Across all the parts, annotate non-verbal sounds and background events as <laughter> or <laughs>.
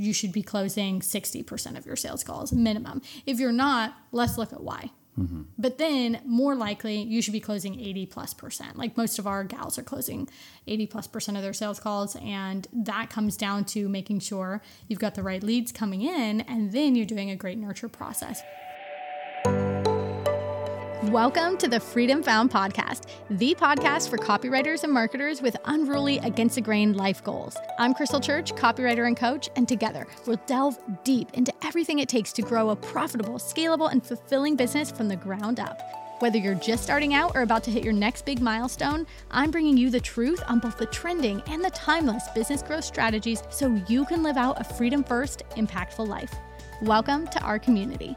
you should be closing 60% of your sales calls minimum. If you're not, let's look at why. Mm-hmm. But then more likely you should be closing 80 plus percent. Like most of our gals are closing 80 plus percent of their sales calls. And that comes down to making sure you've got the right leads coming in and then you're doing a great nurture process. Welcome to the Freedom Found podcast, the podcast for copywriters and marketers with unruly, against the grain life goals. I'm Krystle Church, copywriter and coach, and together we'll delve deep into everything it takes to grow a profitable, scalable, and fulfilling business from the ground up. Whether you're just starting out or about to hit your next big milestone, I'm bringing you the truth on both the trending and the timeless business growth strategies so you can live out a freedom first, impactful life. Welcome to our community.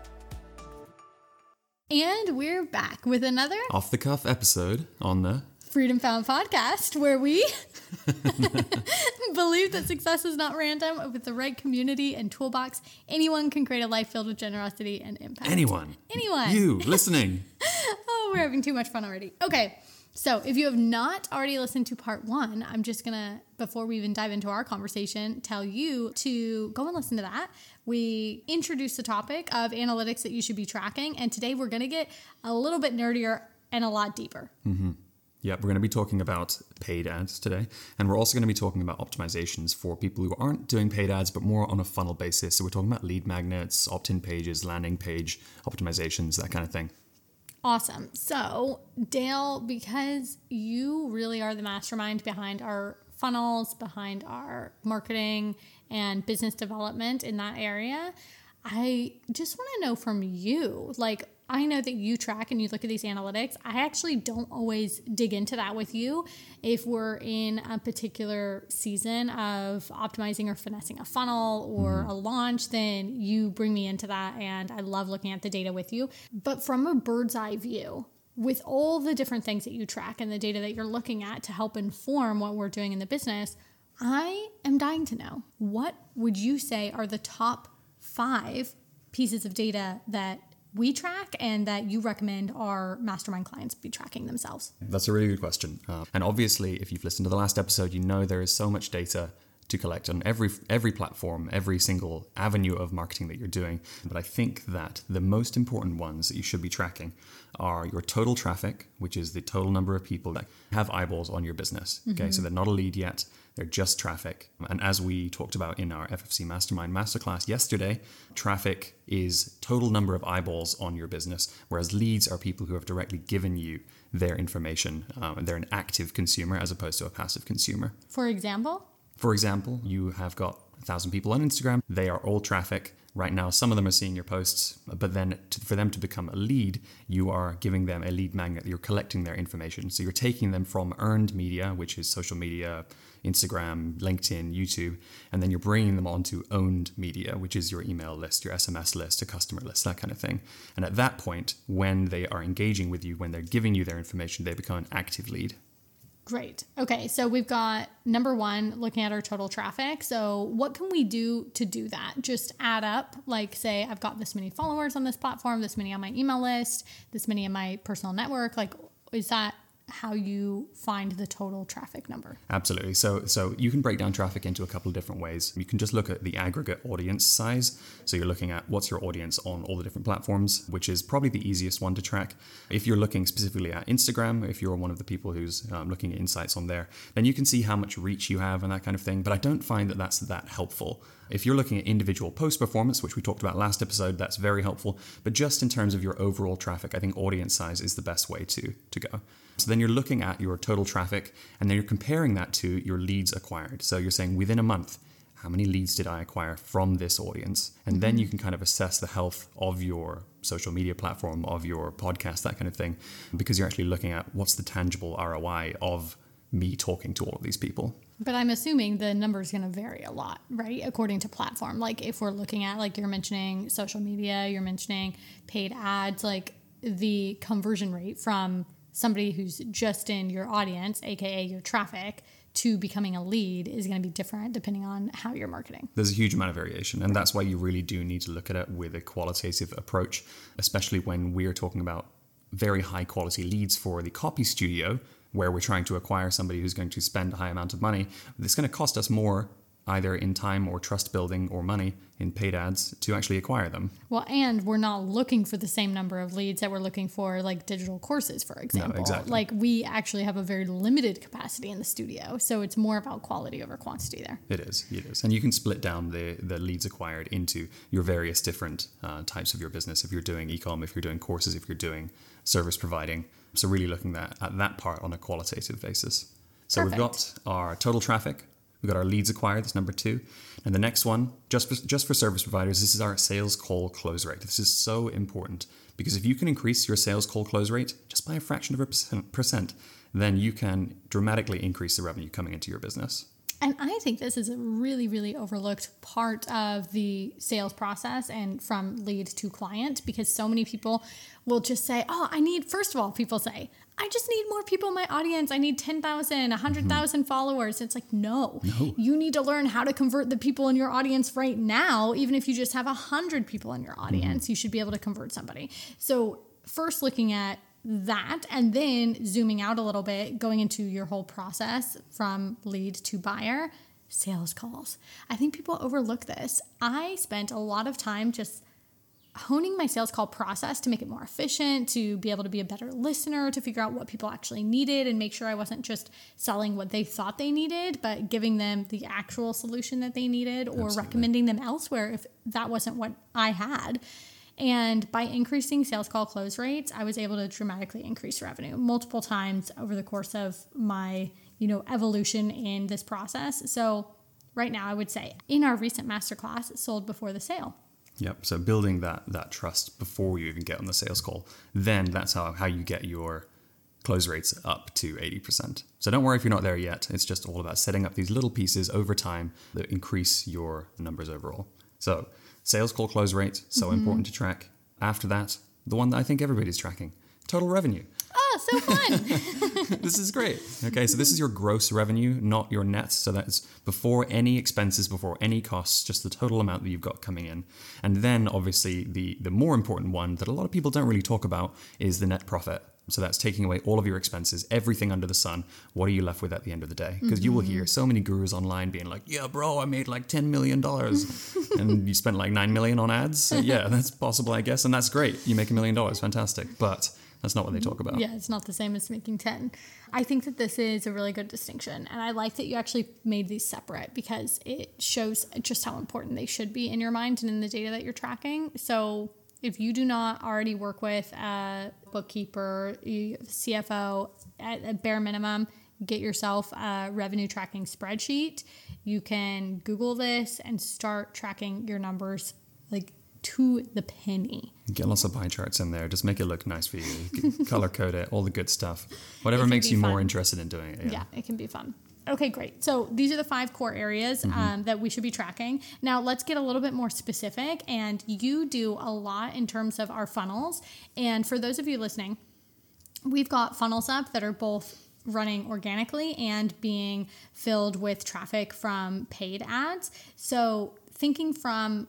And we're back with another off the cuff episode on the Freedom Found podcast, where we <laughs> believe that success is not random. With the right community and toolbox, anyone can create a life filled with generosity and impact. Anyone. Anyone. You <laughs> listening. oh, we're having too much fun already. Okay. So, if you have not already listened to part one, I'm just gonna, before we even dive into our conversation, tell you to go and listen to that. We introduced the topic of analytics that you should be tracking, and today we're gonna get a little bit nerdier and a lot deeper. Mm-hmm. Yeah, we're going to be talking about paid ads today. And we're also going to be talking about optimizations for people who aren't doing paid ads, but more on a funnel basis. So we're talking about lead magnets, opt in pages, landing page optimizations, that kind of thing. Awesome. So, Dale, because you really are the mastermind behind our funnels, behind our marketing and business development in that area, I just want to know from you like, I know that you track and you look at these analytics. I actually don't always dig into that with you. If we're in a particular season of optimizing or finessing a funnel or mm-hmm. a launch, then you bring me into that. And I love looking at the data with you. But from a bird's eye view, with all the different things that you track and the data that you're looking at to help inform what we're doing in the business, I am dying to know what would you say are the top five pieces of data that we track and that you recommend our mastermind clients be tracking themselves? That's a really good question. Uh, and obviously, if you've listened to the last episode, you know there is so much data to collect on every every platform, every single avenue of marketing that you're doing. But I think that the most important ones that you should be tracking are your total traffic, which is the total number of people that have eyeballs on your business. Okay, mm-hmm. so they're not a lead yet. They're just traffic. And as we talked about in our FFC Mastermind Masterclass yesterday, traffic is total number of eyeballs on your business, whereas leads are people who have directly given you their information. Um, and they're an active consumer as opposed to a passive consumer. For example? For example, you have got a thousand people on Instagram. They are all traffic. Right now, some of them are seeing your posts, but then to, for them to become a lead, you are giving them a lead magnet. You're collecting their information. So you're taking them from earned media, which is social media, Instagram, LinkedIn, YouTube, and then you're bringing them onto owned media, which is your email list, your SMS list, a customer list, that kind of thing. And at that point, when they are engaging with you, when they're giving you their information, they become an active lead. Great. Okay, so we've got number one, looking at our total traffic. So, what can we do to do that? Just add up, like, say, I've got this many followers on this platform, this many on my email list, this many in my personal network. Like, is that how you find the total traffic number. Absolutely. So so you can break down traffic into a couple of different ways. You can just look at the aggregate audience size. So you're looking at what's your audience on all the different platforms, which is probably the easiest one to track. If you're looking specifically at Instagram, if you're one of the people who's um, looking at insights on there, then you can see how much reach you have and that kind of thing. But I don't find that that's that helpful. If you're looking at individual post performance, which we talked about last episode, that's very helpful. But just in terms of your overall traffic, I think audience size is the best way to to go. So then you're looking at your total traffic and then you're comparing that to your leads acquired. So you're saying within a month, how many leads did I acquire from this audience? And then you mm-hmm. can kind of assess the health of your social media platform, of your podcast, that kind of thing, because you're actually looking at what's the tangible ROI of me talking to all of these people. But I'm assuming the number is going to vary a lot, right? According to platform. Like if we're looking at, like you're mentioning social media, you're mentioning paid ads, like the conversion rate from somebody who's just in your audience, aka your traffic, to becoming a lead is going to be different depending on how you're marketing. There's a huge amount of variation, and that's why you really do need to look at it with a qualitative approach, especially when we're talking about very high quality leads for the copy studio, where we're trying to acquire somebody who's going to spend a high amount of money. It's going to cost us more either in time or trust building or money in paid ads to actually acquire them. Well, and we're not looking for the same number of leads that we're looking for like digital courses, for example. exactly. Like we actually have a very limited capacity in the studio, so it's more about quality over quantity there. It is, it is. And you can split down the, the leads acquired into your various different uh, types of your business. If you're doing e-com, if you're doing courses, if you're doing service providing. So really looking at, at that part on a qualitative basis. So we've got our total traffic, we've got our leads acquired, that's number two. And the next one, just for, just for service providers, this is our sales call close rate. This is so important because if you can increase your sales call close rate just by a fraction of a percent, percent then you can dramatically increase the revenue coming into your business. And I think this is a really, really overlooked part of the sales process and from lead to client because so many people will just say, Oh, I need, first of all, people say, I just need more people in my audience. I need 10,000, 100,000 mm-hmm. followers. It's like, no, no, you need to learn how to convert the people in your audience right now. Even if you just have 100 people in your audience, mm-hmm. you should be able to convert somebody. So, first looking at that and then zooming out a little bit, going into your whole process from lead to buyer, sales calls. I think people overlook this. I spent a lot of time just honing my sales call process to make it more efficient, to be able to be a better listener, to figure out what people actually needed and make sure I wasn't just selling what they thought they needed, but giving them the actual solution that they needed or Absolutely. recommending them elsewhere if that wasn't what I had. And by increasing sales call close rates, I was able to dramatically increase revenue multiple times over the course of my, you know, evolution in this process. So right now I would say in our recent masterclass, sold before the sale. Yep. So building that that trust before you even get on the sales call, then that's how, how you get your close rates up to 80%. So don't worry if you're not there yet. It's just all about setting up these little pieces over time that increase your numbers overall. So Sales call close rate, so mm-hmm. important to track. After that, the one that I think everybody's tracking total revenue. Oh, so fun. <laughs> <laughs> this is great. Okay, so this is your gross revenue, not your net. So that's before any expenses, before any costs, just the total amount that you've got coming in. And then obviously the the more important one that a lot of people don't really talk about is the net profit. So that's taking away all of your expenses, everything under the sun. What are you left with at the end of the day? Because mm-hmm. you will hear so many gurus online being like, "Yeah, bro, I made like ten million dollars, <laughs> and you spent like nine million on ads." So yeah, <laughs> that's possible, I guess, and that's great. You make a million dollars, fantastic. But that's not what they talk about. Yeah, it's not the same as making 10. I think that this is a really good distinction. And I like that you actually made these separate because it shows just how important they should be in your mind and in the data that you're tracking. So if you do not already work with a bookkeeper, CFO, at a bare minimum, get yourself a revenue tracking spreadsheet. You can Google this and start tracking your numbers like to the penny. Get lots of pie charts in there. Just make it look nice for you. <laughs> Color code it, all the good stuff. Whatever makes you fun. more interested in doing it. Yeah. yeah, it can be fun. Okay, great. So these are the five core areas mm-hmm. um, that we should be tracking. Now let's get a little bit more specific. And you do a lot in terms of our funnels. And for those of you listening, we've got funnels up that are both running organically and being filled with traffic from paid ads. So thinking from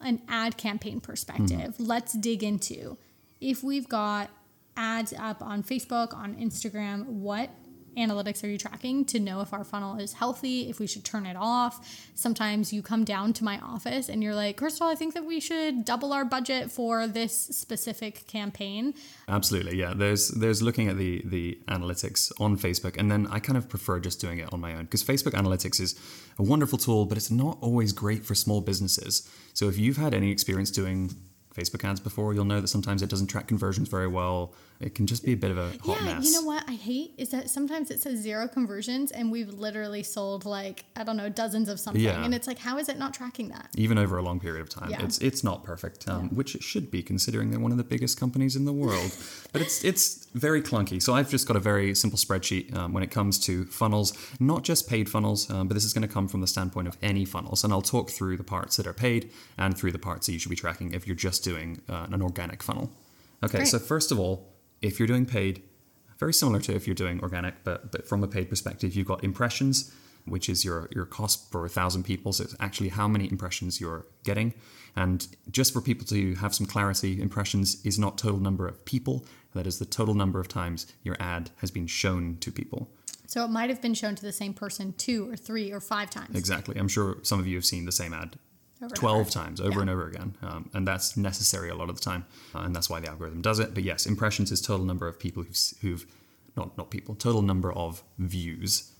an ad campaign perspective, mm-hmm. let's dig into if we've got ads up on Facebook, on Instagram, what analytics are you tracking to know if our funnel is healthy, if we should turn it off? Sometimes you come down to my office and you're like, Krystle, I think that we should double our budget for this specific campaign. Absolutely, yeah. There's there's looking at the the analytics on Facebook, and then I kind of prefer just doing it on my own because Facebook Analytics is a wonderful tool, but it's not always great for small businesses. So if you've had any experience doing Facebook ads before, you'll know that sometimes it doesn't track conversions very well. It can just be a bit of a hot yeah, mess. You know what I hate is that sometimes it says zero conversions and we've literally sold like I don't know dozens of something, yeah. and it's like how is it not tracking that? Even over a long period of time, yeah. it's it's not perfect, um, yeah. which it should be considering they're one of the biggest companies in the world. <laughs> but it's it's very clunky. So I've just got a very simple spreadsheet um, when it comes to funnels, not just paid funnels, um, but this is going to come from the standpoint of any funnels, and I'll talk through the parts that are paid and through the parts that you should be tracking if you're just doing uh, an organic funnel. Okay, Great. so first of all if you're doing paid, very similar to if you're doing organic, but, but from a paid perspective, you've got impressions, which is your, your cost per thousand people. So it's actually how many impressions you're getting. And just for people to have some clarity, impressions is not total number of people. That is the total number of times your ad has been shown to people. So it might have been shown to the same person two or three or five times. Exactly. I'm sure some of you have seen the same ad Over 12 over. times over Yeah. and over again. Um, and that's necessary a lot of the time. Uh, and that's why the algorithm does it. But yes, impressions is total number of people who've, who've not, not people, total number of views.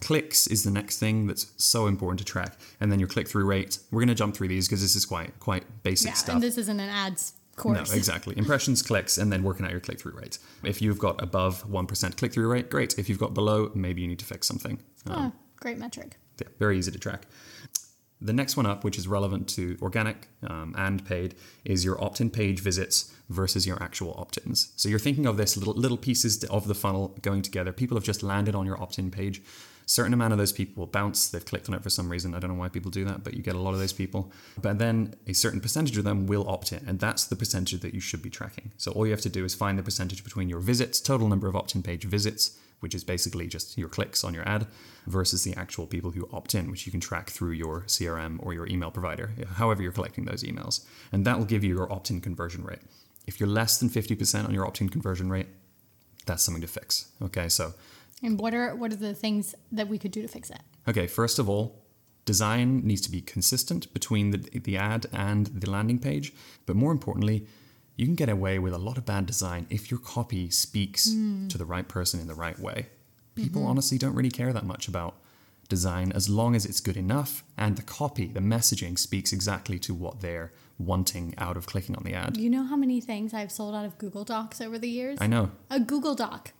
Clicks is the next thing that's so important to track. And then your click through rate. We're going to jump through these because this is quite, quite basic Yeah, stuff. and this isn't an ads course. No, <laughs> exactly. Impressions, clicks, and then working out your click through rate. If you've got above 1% click through rate, great. If you've got below, maybe you need to fix something. Um, Oh, great metric. yeah, very easy to track. The next one up, which is relevant to organic um, and paid, is your opt-in page visits versus your actual opt-ins. So you're thinking of this little little pieces of the funnel going together. People have just landed on your opt-in page. Certain amount of those people will bounce. They've clicked on it for some reason. I don't know why people do that, but you get a lot of those people. But then a certain percentage of them will opt in, and that's the percentage that you should be tracking. So all you have to do is find the percentage between your visits, total number of opt-in page visits, which is basically just your clicks on your ad, versus the actual people who opt in, which you can track through your CRM or your email provider, however you're collecting those emails. And that will give you your opt in conversion rate. If you're less than 50% on your opt in conversion rate, that's something to fix. Okay, so, And what are what are the things that we could do to fix it? okay, first of all, design needs to be consistent between the, the ad and the landing page. But more importantly, you can get away with a lot of bad design if your copy speaks to the right person in the right way. People honestly don't really care that much about design as long as it's good enough and the copy, the messaging speaks exactly to what they're wanting out of clicking on the ad. You know how many things I've sold out of Google Docs over the years? I know. a Google Doc.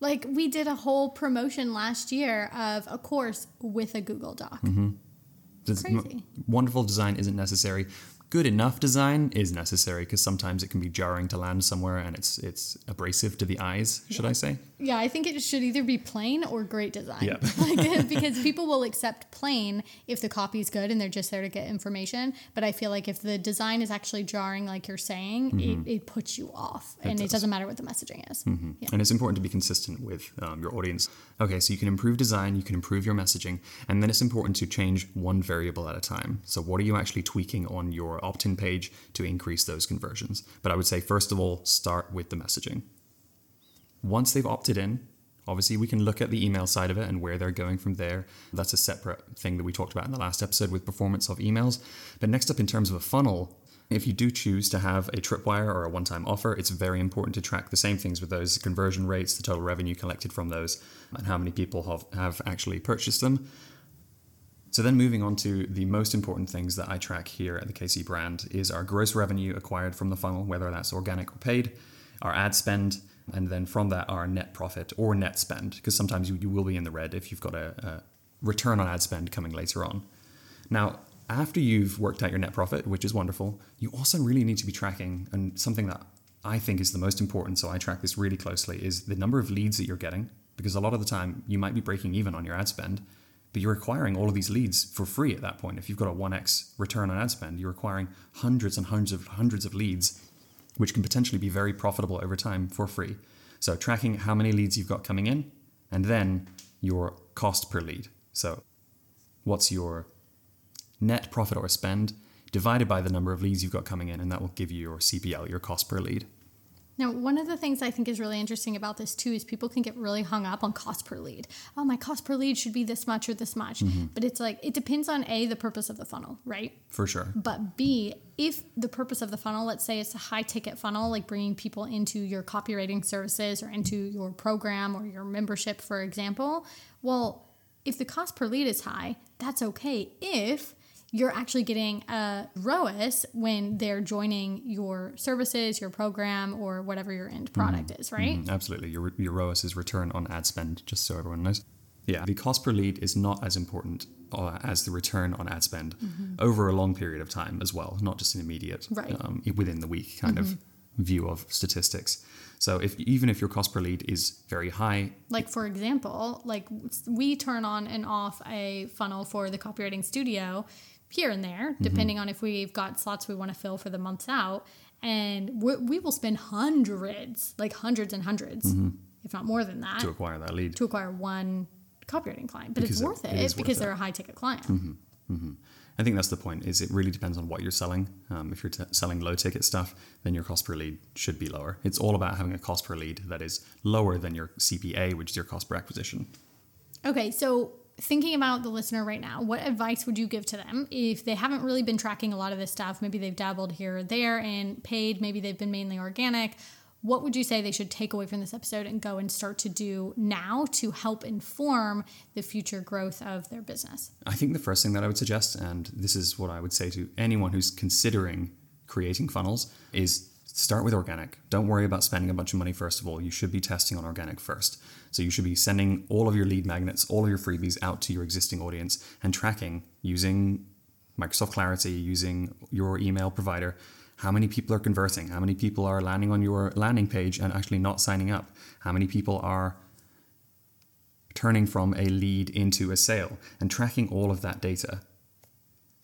Like we did a whole promotion last year of a course with a Google Doc. Mm-hmm. Crazy. wonderful design isn't necessary. Good enough design is necessary because sometimes it can be jarring to land somewhere and it's it's abrasive to the eyes, should I say? Yeah, I think it should either be plain or great design. Yeah. <laughs> like, <laughs> because people will accept plain if the copy is good and they're just there to get information. But I feel like if the design is actually jarring, like you're saying, it, it puts you off, and it Mm-hmm. does. Mm-hmm. doesn't matter what the messaging is. Yeah. And it's important to be consistent with um, your audience. Okay, so you can improve design, you can improve your messaging, and then it's important to change one variable at a time. So, what are you actually tweaking on your opt in page to increase those conversions? But I would say, first of all, start with the messaging. Once they've opted in, obviously we can look at the email side of it and where they're going from there. That's a separate thing that we talked about in the last episode with performance of emails. But next up, in terms of a funnel, if you do choose to have a tripwire or a one time offer, it's very important to track the same things with those conversion rates, the total revenue collected from those, and how many people have, have actually purchased them. So then moving on to the most important things that I track here at the KC brand is our gross revenue acquired from the funnel, whether that's organic or paid, our ad spend, and then from that our net profit or net spend, because sometimes you, you will be in the red if you've got a, a return on ad spend coming later on. Now, after you've worked out your net profit, which is wonderful, you also really need to be tracking, and something that I think is the most important, so I track this really closely, is the number of leads that you're getting. Because a lot of the time you might be breaking even on your ad spend, but you're acquiring all of these leads for free at that point. If you've got a 1x return on ad spend, you're acquiring hundreds and hundreds of hundreds of leads, which can potentially be very profitable over time for free. So tracking how many leads you've got coming in, and then your cost per lead. So what's your net profit or spend divided by the number of leads you've got coming in, and that will give you your CPL, your cost per lead. Now, one of the things I think is really interesting about this too is people can get really hung up on cost per lead. Oh, my cost per lead should be this much or this much. Mm-hmm. But it's like, it depends on A, the purpose of the funnel, right? For sure. But B, if the purpose of the funnel, let's say it's a high ticket funnel, like bringing people into your copywriting services or into your program or your membership, for example, well, if the cost per lead is high, that's okay if you're actually getting a ROAS when they're joining your services, your program, or whatever your end product is, right? Mm, Absolutely. Your, your ROAS is return on ad spend, just so everyone knows. Yeah, the cost per lead is not as important uh, as the return on ad spend over a long period of time as well, not just an immediate, Right. um, within the week kind of view of statistics. So if even if your cost per lead is very high, Like for example, like we turn on and off a funnel for the copywriting studio here and there, Mm-hmm. depending on if we've got slots we want to fill for the months out, and we, we will spend hundreds, like hundreds and 100s if not more than that, Mm-hmm. to acquire that lead. to acquire one copywriting client. But Because it's it- worth it it, worth because it. they're a high ticket client. I think that's the point. Is it really depends on what you're selling. Um, if you're t- selling low ticket stuff, then your cost per lead should be lower. It's all about having a cost per lead that is lower than your CPA, which is your cost per acquisition. Okay, so thinking about the listener right now, what advice would you give to them if they haven't really been tracking a lot of this stuff? Maybe they've dabbled here or there and paid, maybe they've been mainly organic. What would you say they should take away from this episode and go and start to do now to help inform the future growth of their business? I think the first thing that I would suggest, and this is what I would say to anyone who's considering creating funnels, is start with organic. Don't worry about spending a bunch of money first of all. You should be testing on organic first. So you should be sending all of your lead magnets, all of your freebies out to your existing audience and tracking using Microsoft Clarity, using your email provider how many people are converting, how many people are landing on your landing page and actually not signing up, how many people are turning from a lead into a sale, and tracking all of that data.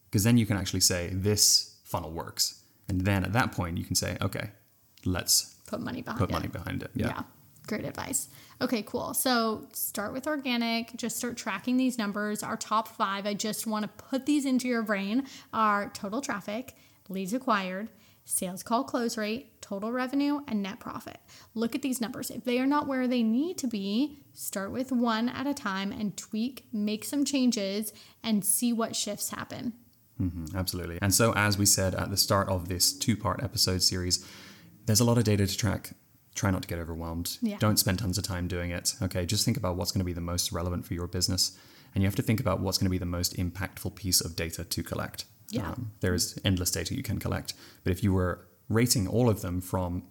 Because then you can actually say, this funnel works. And then at that point, you can say, okay, let's put money behind put it. money behind it. Yeah. yeah. Great advice. Okay, cool. So start with organic, just start tracking these numbers. Our top five, I just want to put these into your brain are total traffic, leads acquired, sales call close rate, total revenue, and net profit. Look at these numbers. If they are not where they need to be, start with one at a time and tweak, make some changes, and see what shifts happen. Mm-hmm, absolutely. And so, as we said at the start of this two part episode series, there's a lot of data to track. Try not to get overwhelmed. Yeah. Don't spend tons of time doing it. Okay, just think about what's going to be the most relevant for your business. And you have to think about what's going to be the most impactful piece of data to collect. Yeah. Um, there's endless data you can collect. But if you were rating all of them from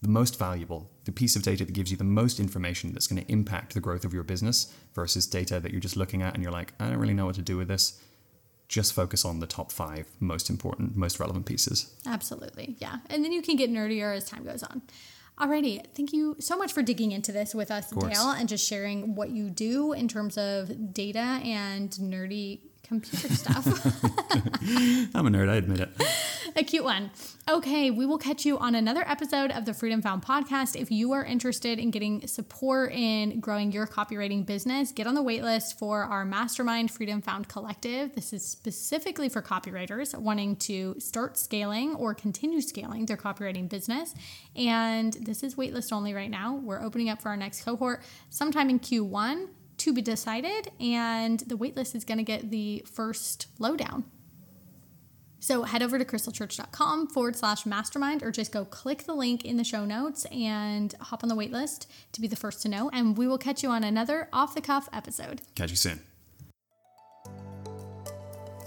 the most valuable, the piece of data that gives you the most information that's going to impact the growth of your business versus data that you're just looking at and you're like, I don't really know what to do with this. Just focus on the top five most important, most relevant pieces. Absolutely. Yeah. And then you can get nerdier as time goes on. Alrighty, thank you so much for digging into this with us, Dale, and just sharing what you do in terms of data and nerdy computer stuff. <laughs> I'm a nerd, I admit it. a cute one. Okay, we will catch you on another episode of the Freedom Found podcast. If you are interested in getting support in growing your copywriting business, get on the waitlist for our Mastermind Freedom Found Collective. This is specifically for copywriters wanting to start scaling or continue scaling their copywriting business. And this is waitlist only right now. We're opening up for our next cohort sometime in Q1 to be decided, and the waitlist is going to get the first lowdown. So head over to krystlechurch.com forward slash mastermind or just go click the link in the show notes and hop on the waitlist to be the first to know. And we will catch you on another off the cuff episode. Catch you soon.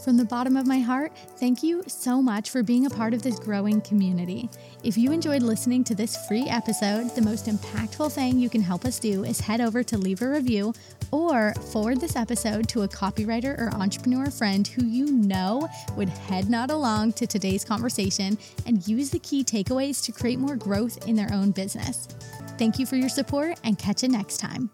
From the bottom of my heart, thank you so much for being a part of this growing community. If you enjoyed listening to this free episode, the most impactful thing you can help us do is head over to leave a review or forward this episode to a copywriter or entrepreneur friend who you know would head nod along to today's conversation and use the key takeaways to create more growth in their own business. Thank you for your support and catch you next time.